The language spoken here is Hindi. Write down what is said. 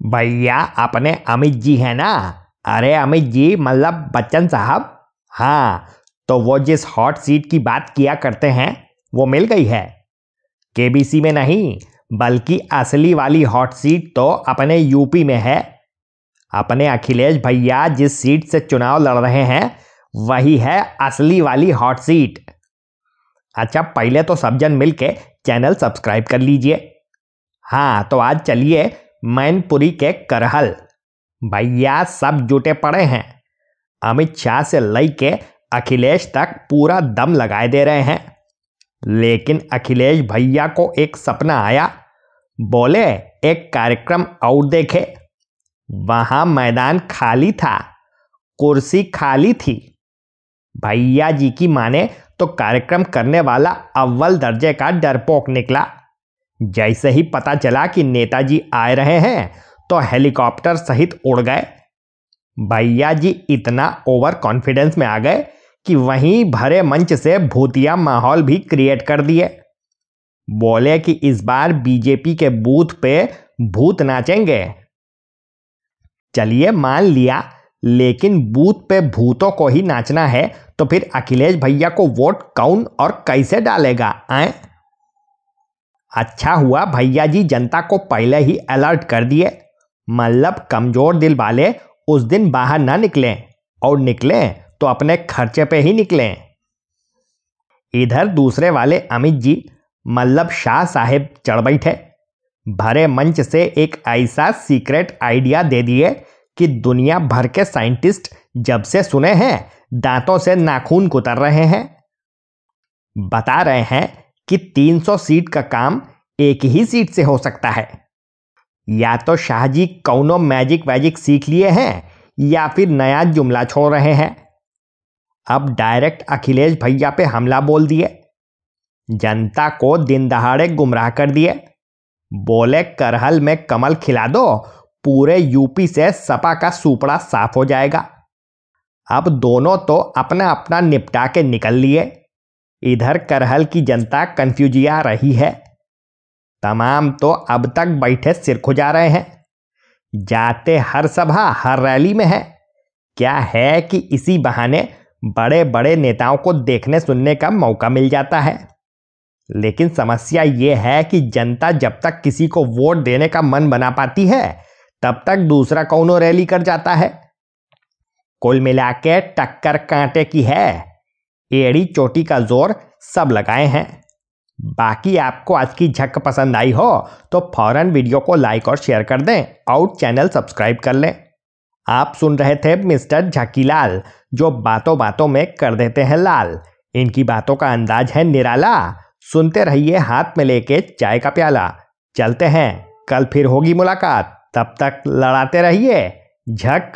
भैया अपने अमित जी हैं ना? अरे अमित जी मतलब बच्चन साहब। हाँ तो वो जिस हॉट सीट की बात किया करते हैं, वो मिल गई है। केबीसी में नहीं, बल्कि असली वाली हॉट सीट तो अपने यूपी में है। अपने अखिलेश भैया, जिस सीट से चुनाव लड़ रहे हैं, वही है असली वाली हॉट सीट अच्छा पहले तो सब जन मिल के चैनल सब्सक्राइब कर लीजिए। हाँ तो आज चलिए मैनपुरी के करहल। भैया सब जुटे पड़े हैं। अमित शाह से लई के अखिलेश तक पूरा दम लगाए दे रहे हैं। लेकिन अखिलेश भैया को एक सपना आया। बोले, एक कार्यक्रम और देखे। वहाँ मैदान खाली था। कुर्सी खाली थी। भैया जी की माने तो कार्यक्रम करने वाला अव्वल दर्जे का डरपोक निकला। जैसे ही पता चला कि नेताजी आए रहे हैं तो हेलीकॉप्टर सहित उड़ गए। भैया जी इतना ओवर कॉन्फिडेंस में आ गए कि वहीं भरे मंच से भूतिया माहौल भी क्रिएट कर दिए। बोले कि इस बार बीजेपी के बूथ पे भूत नाचेंगे। चलिए मान लिया, लेकिन बूथ पे भूतों को ही नाचना है तो फिर अखिलेश भैया को वोट कौन और कैसे डालेगा, आए? अच्छा हुआ भैया जी जनता को पहले ही अलर्ट कर दिए। मतलब कमज़ोर दिल वाले उस दिन बाहर ना निकलें और निकलें तो अपने खर्चे पे ही निकलें। इधर दूसरे वाले अमित जी मल्लब शाह साहेब चढ़ बैठे। भरे मंच से एक ऐसा सीक्रेट आइडिया दे दिए कि दुनिया भर के साइंटिस्ट जब से सुने हैं, दांतों से नाखून कुतर रहे हैं। बता रहे हैं कि 300 सीट का काम एक ही सीट से हो सकता है। या तो शाहजी कौनो मैजिक वैजिक सीख लिए हैं, या फिर नया जुमला छोड़ रहे हैं। अब डायरेक्ट अखिलेश भैया पे हमला बोल दिए। जनता को दिन दहाड़े गुमराह कर दिए। बोले, करहल में कमल खिला दो, पूरे यूपी से सपा का सुपड़ा साफ़ हो जाएगा। अब दोनों तो अपना अपना निपटा के निकल लिए। इधर करहल की जनता कंफ्यूजिया रही है। तमाम तो अब तक बैठे सिर खुजा रहे हैं। जाते हर सभा हर रैली में है। क्या है कि इसी बहाने बड़े बड़े नेताओं को देखने सुनने का मौका मिल जाता है। लेकिन समस्या ये है कि जनता जब तक किसी को वोट देने का मन बना पाती है, तब तक दूसरा कौनो रैली कर जाता है। कुल मिला के टक्कर कांटे की है। एड़ी, चोटी का ज़ोर सब लगाए हैं। बाकी आपको आज की झक पसंद आई हो तो फ़ौरन वीडियो को लाइक और शेयर कर दें और चैनल सब्सक्राइब कर लें। आप सुन रहे थे मिस्टर झकीलाल, जो बातों बातों में कर देते हैं लाल। इनकी बातों का अंदाज है निराला। सुनते रहिए हाथ में लेके चाय का प्याला। चलते हैं, कल फिर होगी मुलाकात। तब तक लड़ाते रहिए। झक।